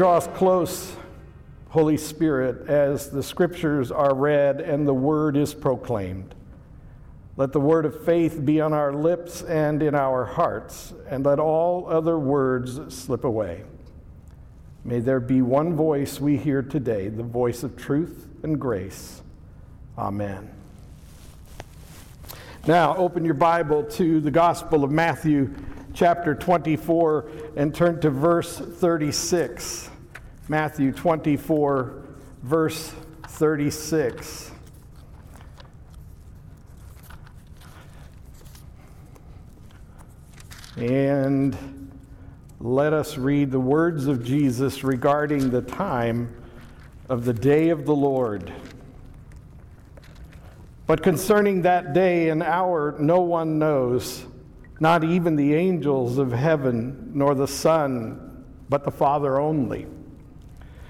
draw us close, Holy Spirit, as the scriptures are read and the word is proclaimed. Let the word of faith be on our lips and in our hearts, and let all other words slip away. May there be one voice we hear today, the voice of truth and grace. Amen. Now, open your Bible to the Gospel of Matthew, chapter 24, and turn to verse 36. Matthew 24, verse 36. And let us read the words of Jesus regarding the time of the day of the Lord. But concerning that day and hour, no one knows, not even the angels of heaven, nor the Son, but the Father only.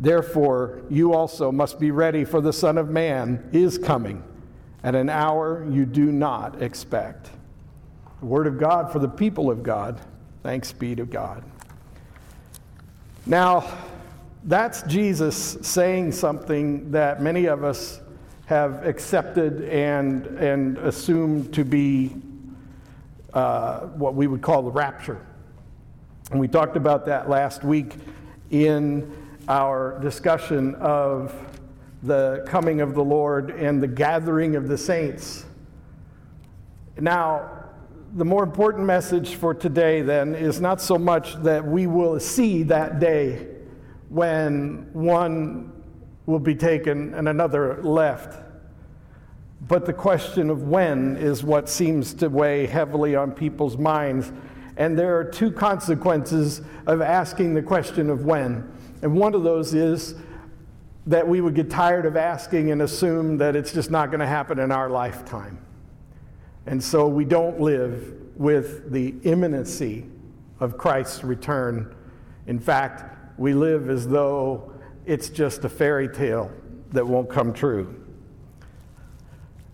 Therefore, you also must be ready, for the Son of Man is coming at an hour you do not expect. The word of God for the people of God. Thanks be to God. Now, that's Jesus saying something that many of us have accepted and, and assumed to be uh, what we would call the rapture. And we talked about that last week in our discussion of the coming of the Lord and the gathering of the saints. Now, the more important message for today, then, is not so much that we will see that day when one will be taken and another left. But the question of when is what seems to weigh heavily on people's minds. And there are two consequences of asking the question of when. And one of those is that we would get tired of asking and assume that it's just not going to happen in our lifetime. And so we don't live with the imminency of Christ's return. In fact, we live as though it's just a fairy tale that won't come true.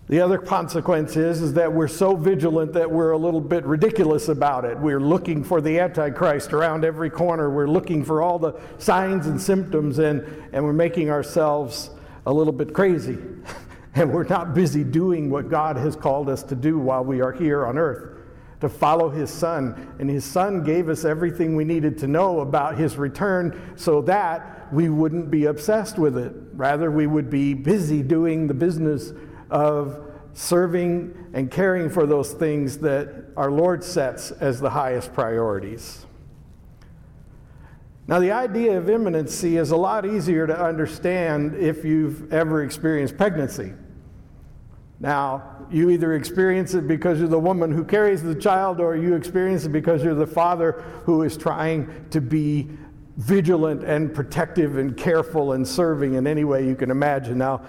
The other consequence is, is that we're so vigilant that we're a little bit ridiculous about it. We're looking for the Antichrist around every corner. We're looking for all the signs and symptoms, and, and we're making ourselves a little bit crazy. and we're not busy doing what God has called us to do while we are here on earth to follow his son. And his son gave us everything we needed to know about his return so that we wouldn't be obsessed with it. Rather, we would be busy doing the business of serving and caring for those things that our Lord sets as the highest priorities. Now, the idea of imminency is a lot easier to understand if you've ever experienced pregnancy. Now, you either experience it because you're the woman who carries the child, or you experience it because you're the father who is trying to be vigilant and protective and careful and serving in any way you can imagine. Now,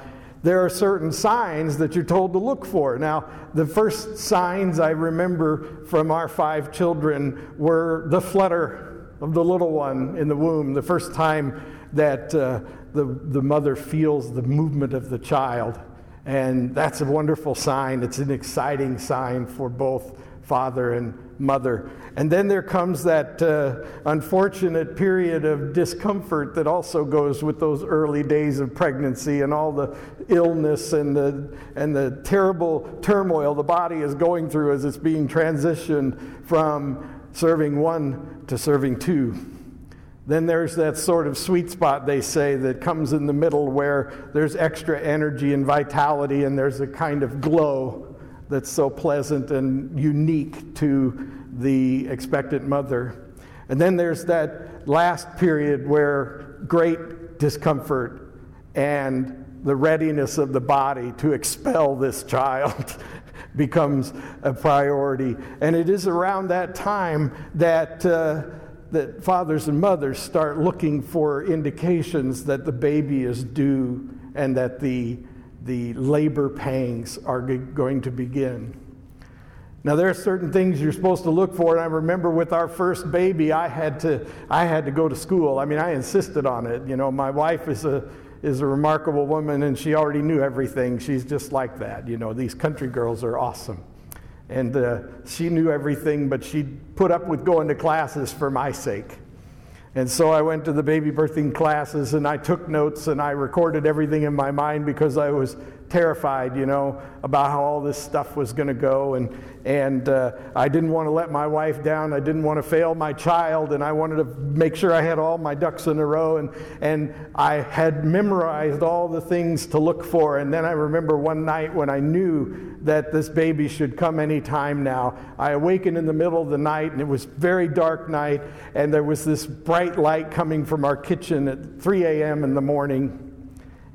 there are certain signs that you're told to look for. Now, the first signs I remember from our five children were the flutter of the little one in the womb, the first time that uh, the, the mother feels the movement of the child. And that's a wonderful sign. It's an exciting sign for both father and mother. And then there comes that uh, unfortunate period of discomfort that also goes with those early days of pregnancy and all the illness and the, and the terrible turmoil the body is going through as it's being transitioned from serving one to serving two. Then there's that sort of sweet spot, they say, that comes in the middle where there's extra energy and vitality, and there's a kind of glow that's so pleasant and unique to the expectant mother. And then there's that last period where great discomfort and the readiness of the body to expel this child becomes a priority. And it is around that time that, uh, that fathers and mothers start looking for indications that the baby is due and that the, the labor pangs are going to begin. Now there are certain things you're supposed to look for, and I remember with our first baby, I had to I had to go to school. I mean, I insisted on it. You know, my wife is a is a remarkable woman, and she already knew everything. She's just like that. You know, these country girls are awesome. And uh, she knew everything, but she put up with going to classes for my sake. And so I went to the baby birthing classes and I took notes and I recorded everything in my mind because I was terrified, you know, about how all this stuff was going to go. And, and uh, I didn't want to let my wife down. I didn't want to fail my child. And I wanted to make sure I had all my ducks in a row. And, and I had memorized all the things to look for. And then I remember one night when I knew that this baby should come any time now. I awakened in the middle of the night and it was very dark night. And there was this bright light coming from our kitchen at 3 a.m. in the morning.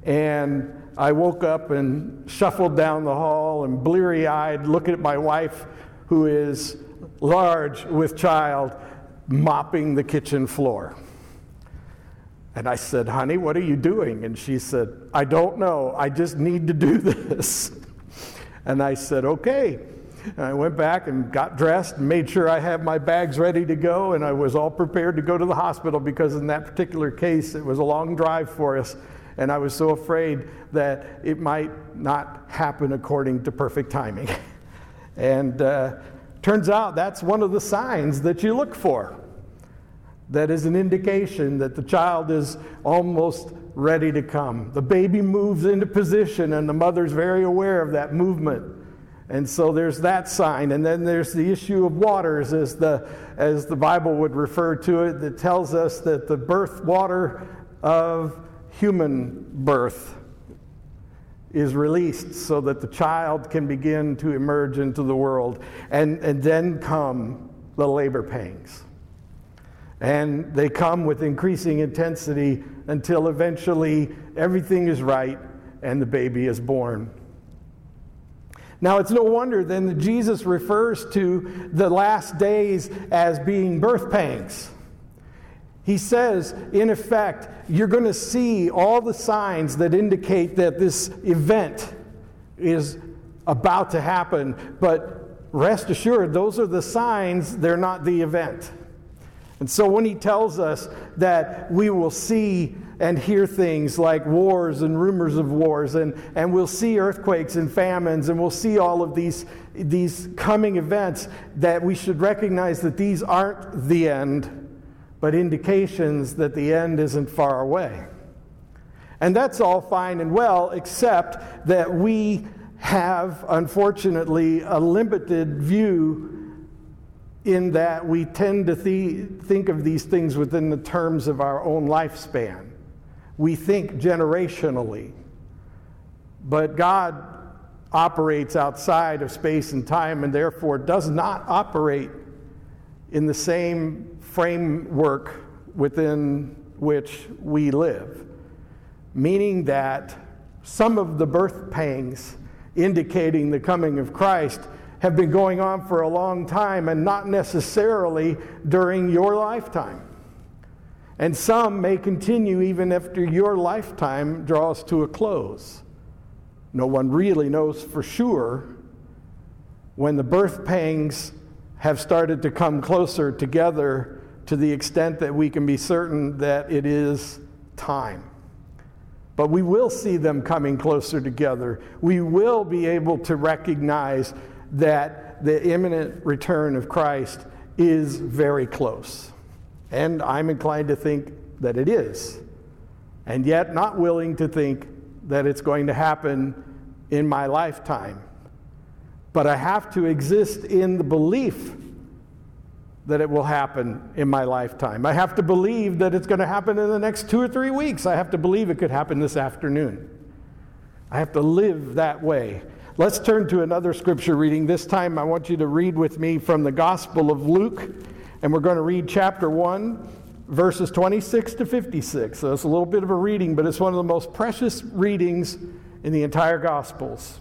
And I woke up and shuffled down the hall and bleary eyed, looking at my wife, who is large with child, mopping the kitchen floor. And I said, Honey, what are you doing? And she said, I don't know. I just need to do this. And I said, Okay. And I went back and got dressed and made sure I had my bags ready to go. And I was all prepared to go to the hospital because, in that particular case, it was a long drive for us and I was so afraid that it might not happen according to perfect timing. and uh, turns out that's one of the signs that you look for. That is an indication that the child is almost ready to come. The baby moves into position, and the mother's very aware of that movement. And so there's that sign. And then there's the issue of waters, as the, as the Bible would refer to it, that tells us that the birth water of human birth is released so that the child can begin to emerge into the world. And, and then come the labor pangs. And they come with increasing intensity until eventually everything is right and the baby is born. Now, it's no wonder then that Jesus refers to the last days as being birth pangs. He says, in effect, you're going to see all the signs that indicate that this event is about to happen, but rest assured, those are the signs, they're not the event. And so when he tells us that we will see and hear things like wars and rumors of wars, and, and we'll see earthquakes and famines, and we'll see all of these, these coming events, that we should recognize that these aren't the end but indications that the end isn't far away. And that's all fine and well, except that we have, unfortunately, a limited view in that we tend to th- think of these things within the terms of our own lifespan. We think generationally. But God operates outside of space and time and therefore does not operate in the same framework within which we live, meaning that some of the birth pangs indicating the coming of Christ have been going on for a long time and not necessarily during your lifetime. And some may continue even after your lifetime draws to a close. No one really knows for sure when the birth pangs have started to come closer together to the extent that we can be certain that it is time. But we will see them coming closer together. We will be able to recognize that the imminent return of Christ is very close. And I'm inclined to think that it is. And yet, not willing to think that it's going to happen in my lifetime. But I have to exist in the belief that it will happen in my lifetime. I have to believe that it's going to happen in the next two or three weeks. I have to believe it could happen this afternoon. I have to live that way. Let's turn to another scripture reading. This time, I want you to read with me from the Gospel of Luke, and we're going to read chapter 1, verses 26 to 56. So it's a little bit of a reading, but it's one of the most precious readings in the entire Gospels.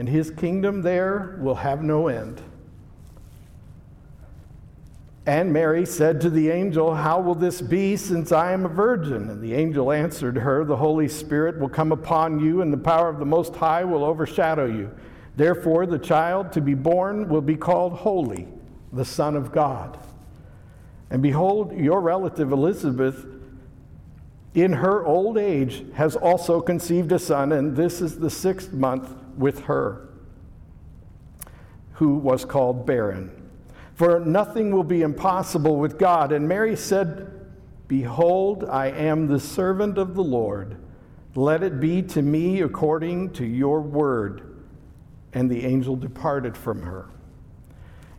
and his kingdom there will have no end. And Mary said to the angel, How will this be since I am a virgin? And the angel answered her, The Holy Spirit will come upon you, and the power of the Most High will overshadow you. Therefore, the child to be born will be called Holy, the Son of God. And behold, your relative Elizabeth, in her old age, has also conceived a son, and this is the sixth month with her, who was called barren. For nothing will be impossible with God. And Mary said, Behold, I am the servant of the Lord. Let it be to me according to your word. And the angel departed from her.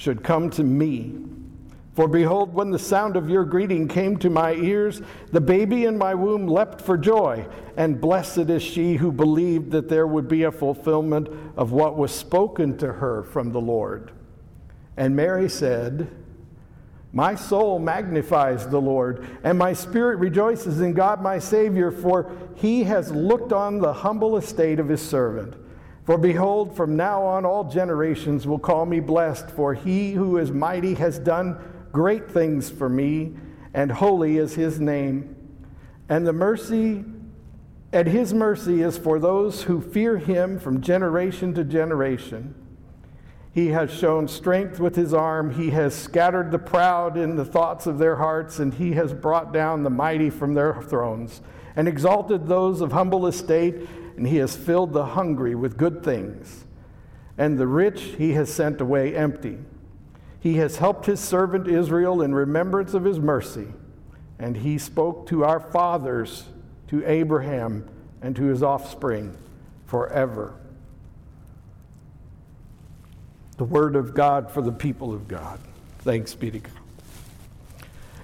should come to me. For behold, when the sound of your greeting came to my ears, the baby in my womb leapt for joy, and blessed is she who believed that there would be a fulfillment of what was spoken to her from the Lord. And Mary said, My soul magnifies the Lord, and my spirit rejoices in God my Savior, for he has looked on the humble estate of his servant. For behold, from now on all generations will call me blessed, for he who is mighty has done great things for me, and holy is his name. And the mercy and his mercy is for those who fear him from generation to generation. He has shown strength with his arm. He has scattered the proud in the thoughts of their hearts, and he has brought down the mighty from their thrones, and exalted those of humble estate and he has filled the hungry with good things, and the rich he has sent away empty. He has helped his servant Israel in remembrance of his mercy, and he spoke to our fathers, to Abraham, and to his offspring forever. The word of God for the people of God. Thanks be to God.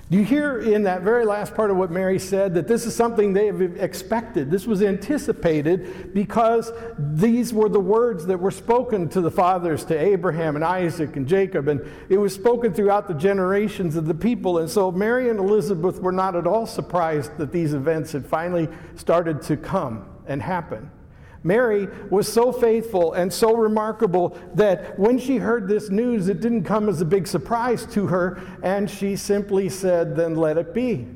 Do you hear in that very last part of what Mary said that this is something they have expected? This was anticipated because these were the words that were spoken to the fathers, to Abraham and Isaac and Jacob, and it was spoken throughout the generations of the people. And so Mary and Elizabeth were not at all surprised that these events had finally started to come and happen. Mary was so faithful and so remarkable that when she heard this news, it didn't come as a big surprise to her, and she simply said, Then let it be.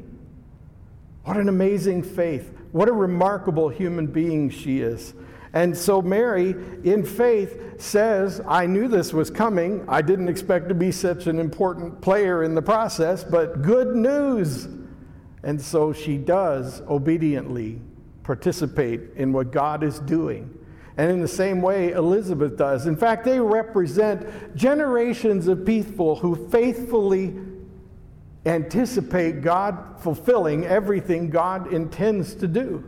What an amazing faith. What a remarkable human being she is. And so Mary, in faith, says, I knew this was coming. I didn't expect to be such an important player in the process, but good news. And so she does obediently participate in what God is doing. And in the same way, Elizabeth does. In fact, they represent generations of people who faithfully anticipate God fulfilling everything God intends to do.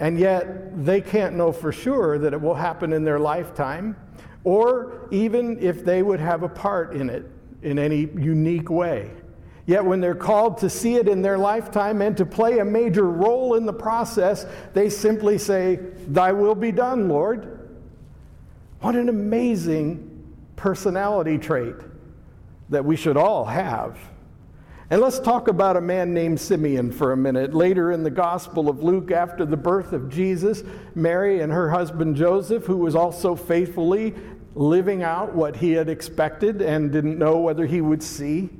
And yet, they can't know for sure that it will happen in their lifetime, or even if they would have a part in it in any unique way. Yet, when they're called to see it in their lifetime and to play a major role in the process, they simply say, Thy will be done, Lord. What an amazing personality trait that we should all have. And let's talk about a man named Simeon for a minute. Later in the Gospel of Luke, after the birth of Jesus, Mary and her husband Joseph, who was also faithfully living out what he had expected and didn't know whether he would see,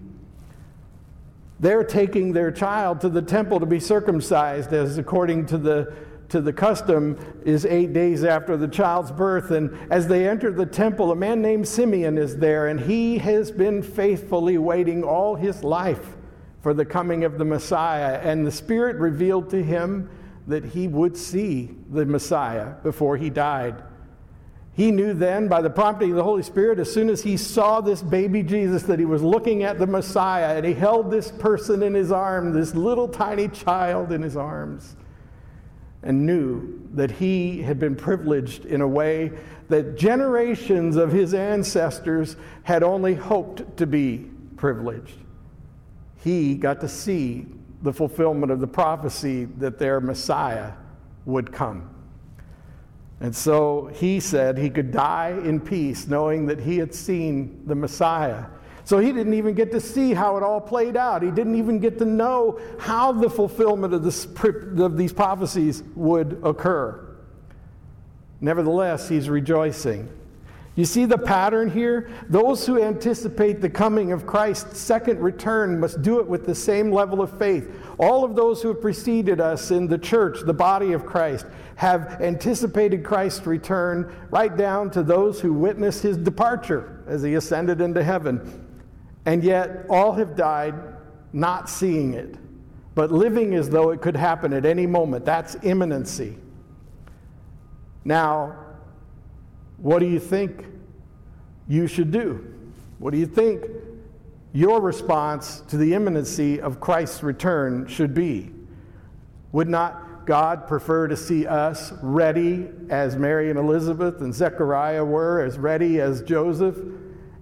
they're taking their child to the temple to be circumcised, as according to the to the custom is eight days after the child's birth. And as they enter the temple, a man named Simeon is there, and he has been faithfully waiting all his life for the coming of the Messiah. And the Spirit revealed to him that he would see the Messiah before he died. He knew then, by the prompting of the Holy Spirit, as soon as he saw this baby Jesus, that he was looking at the Messiah, and he held this person in his arm, this little tiny child in his arms, and knew that he had been privileged in a way that generations of his ancestors had only hoped to be privileged. He got to see the fulfillment of the prophecy that their Messiah would come. And so he said he could die in peace, knowing that he had seen the Messiah. So he didn't even get to see how it all played out. He didn't even get to know how the fulfillment of, this, of these prophecies would occur. Nevertheless, he's rejoicing. You see the pattern here? Those who anticipate the coming of Christ's second return must do it with the same level of faith. All of those who have preceded us in the church, the body of Christ, have anticipated Christ's return, right down to those who witnessed his departure as he ascended into heaven. And yet, all have died not seeing it, but living as though it could happen at any moment. That's imminency. Now, what do you think you should do? What do you think your response to the imminency of Christ's return should be? Would not God prefer to see us ready as Mary and Elizabeth and Zechariah were, as ready as Joseph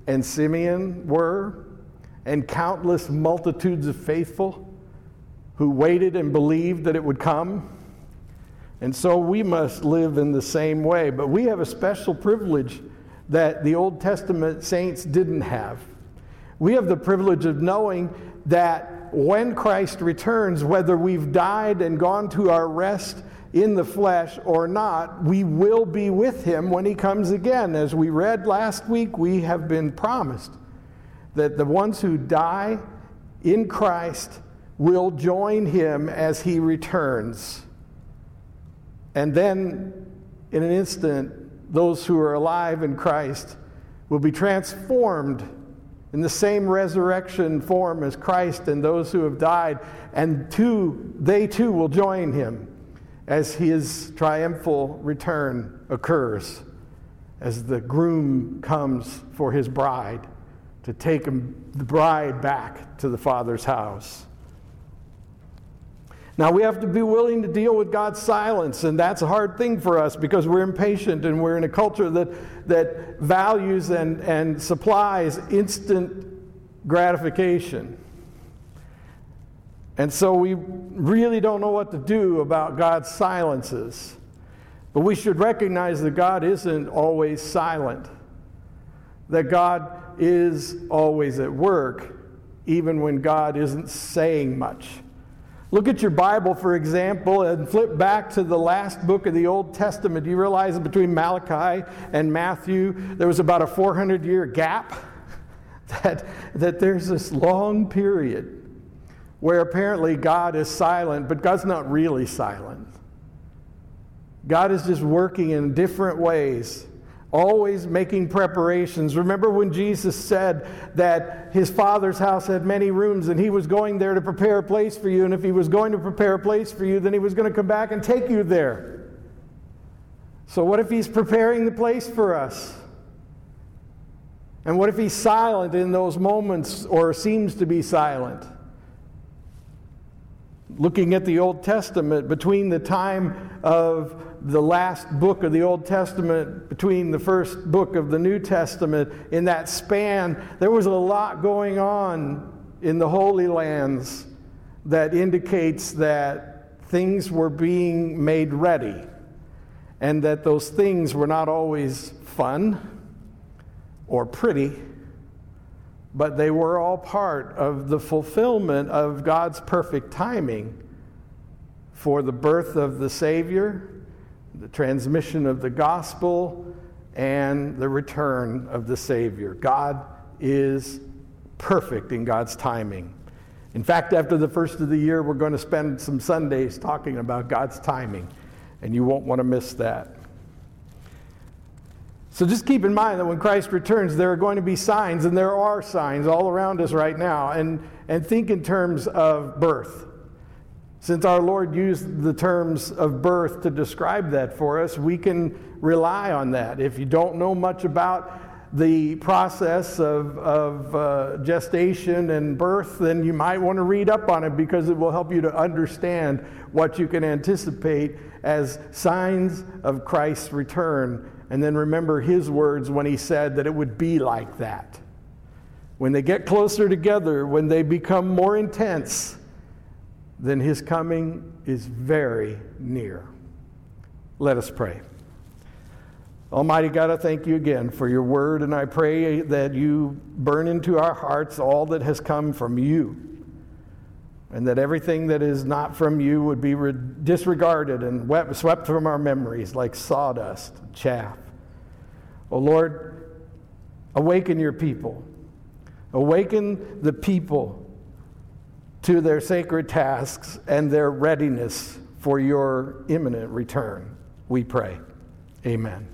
and Simeon were, and countless multitudes of faithful who waited and believed that it would come? And so we must live in the same way. But we have a special privilege that the Old Testament saints didn't have. We have the privilege of knowing that when Christ returns, whether we've died and gone to our rest in the flesh or not, we will be with him when he comes again. As we read last week, we have been promised that the ones who die in Christ will join him as he returns. And then, in an instant, those who are alive in Christ will be transformed in the same resurrection form as Christ and those who have died, and too, they too will join him as his triumphal return occurs, as the groom comes for his bride to take the bride back to the Father's house. Now, we have to be willing to deal with God's silence, and that's a hard thing for us because we're impatient and we're in a culture that, that values and, and supplies instant gratification. And so we really don't know what to do about God's silences. But we should recognize that God isn't always silent, that God is always at work, even when God isn't saying much. Look at your Bible, for example, and flip back to the last book of the Old Testament. Do you realize that between Malachi and Matthew, there was about a 400 year gap? That, that there's this long period where apparently God is silent, but God's not really silent. God is just working in different ways always making preparations. Remember when Jesus said that his father's house had many rooms and he was going there to prepare a place for you, and if he was going to prepare a place for you, then he was going to come back and take you there. So, what if he's preparing the place for us? And what if he's silent in those moments or seems to be silent? Looking at the Old Testament, between the time of the last book of the Old Testament, between the first book of the New Testament, in that span, there was a lot going on in the Holy Lands that indicates that things were being made ready and that those things were not always fun or pretty, but they were all part of the fulfillment of God's perfect timing for the birth of the Savior, the transmission of the gospel, and the return of the Savior. God is perfect in God's timing. In fact, after the first of the year, we're going to spend some Sundays talking about God's timing, and you won't want to miss that. So just keep in mind that when Christ returns, there are going to be signs, and there are signs all around us right now. And, and think in terms of birth. Since our Lord used the terms of birth to describe that for us, we can rely on that. If you don't know much about the process of, of uh, gestation and birth, then you might want to read up on it because it will help you to understand what you can anticipate as signs of Christ's return and then remember his words when he said that it would be like that. When they get closer together, when they become more intense, then his coming is very near. Let us pray. Almighty God, I thank you again for your word, and I pray that you burn into our hearts all that has come from you and that everything that is not from you would be re- disregarded and wept, swept from our memories like sawdust, chaff. Oh Lord, awaken your people. Awaken the people to their sacred tasks and their readiness for your imminent return. We pray. Amen.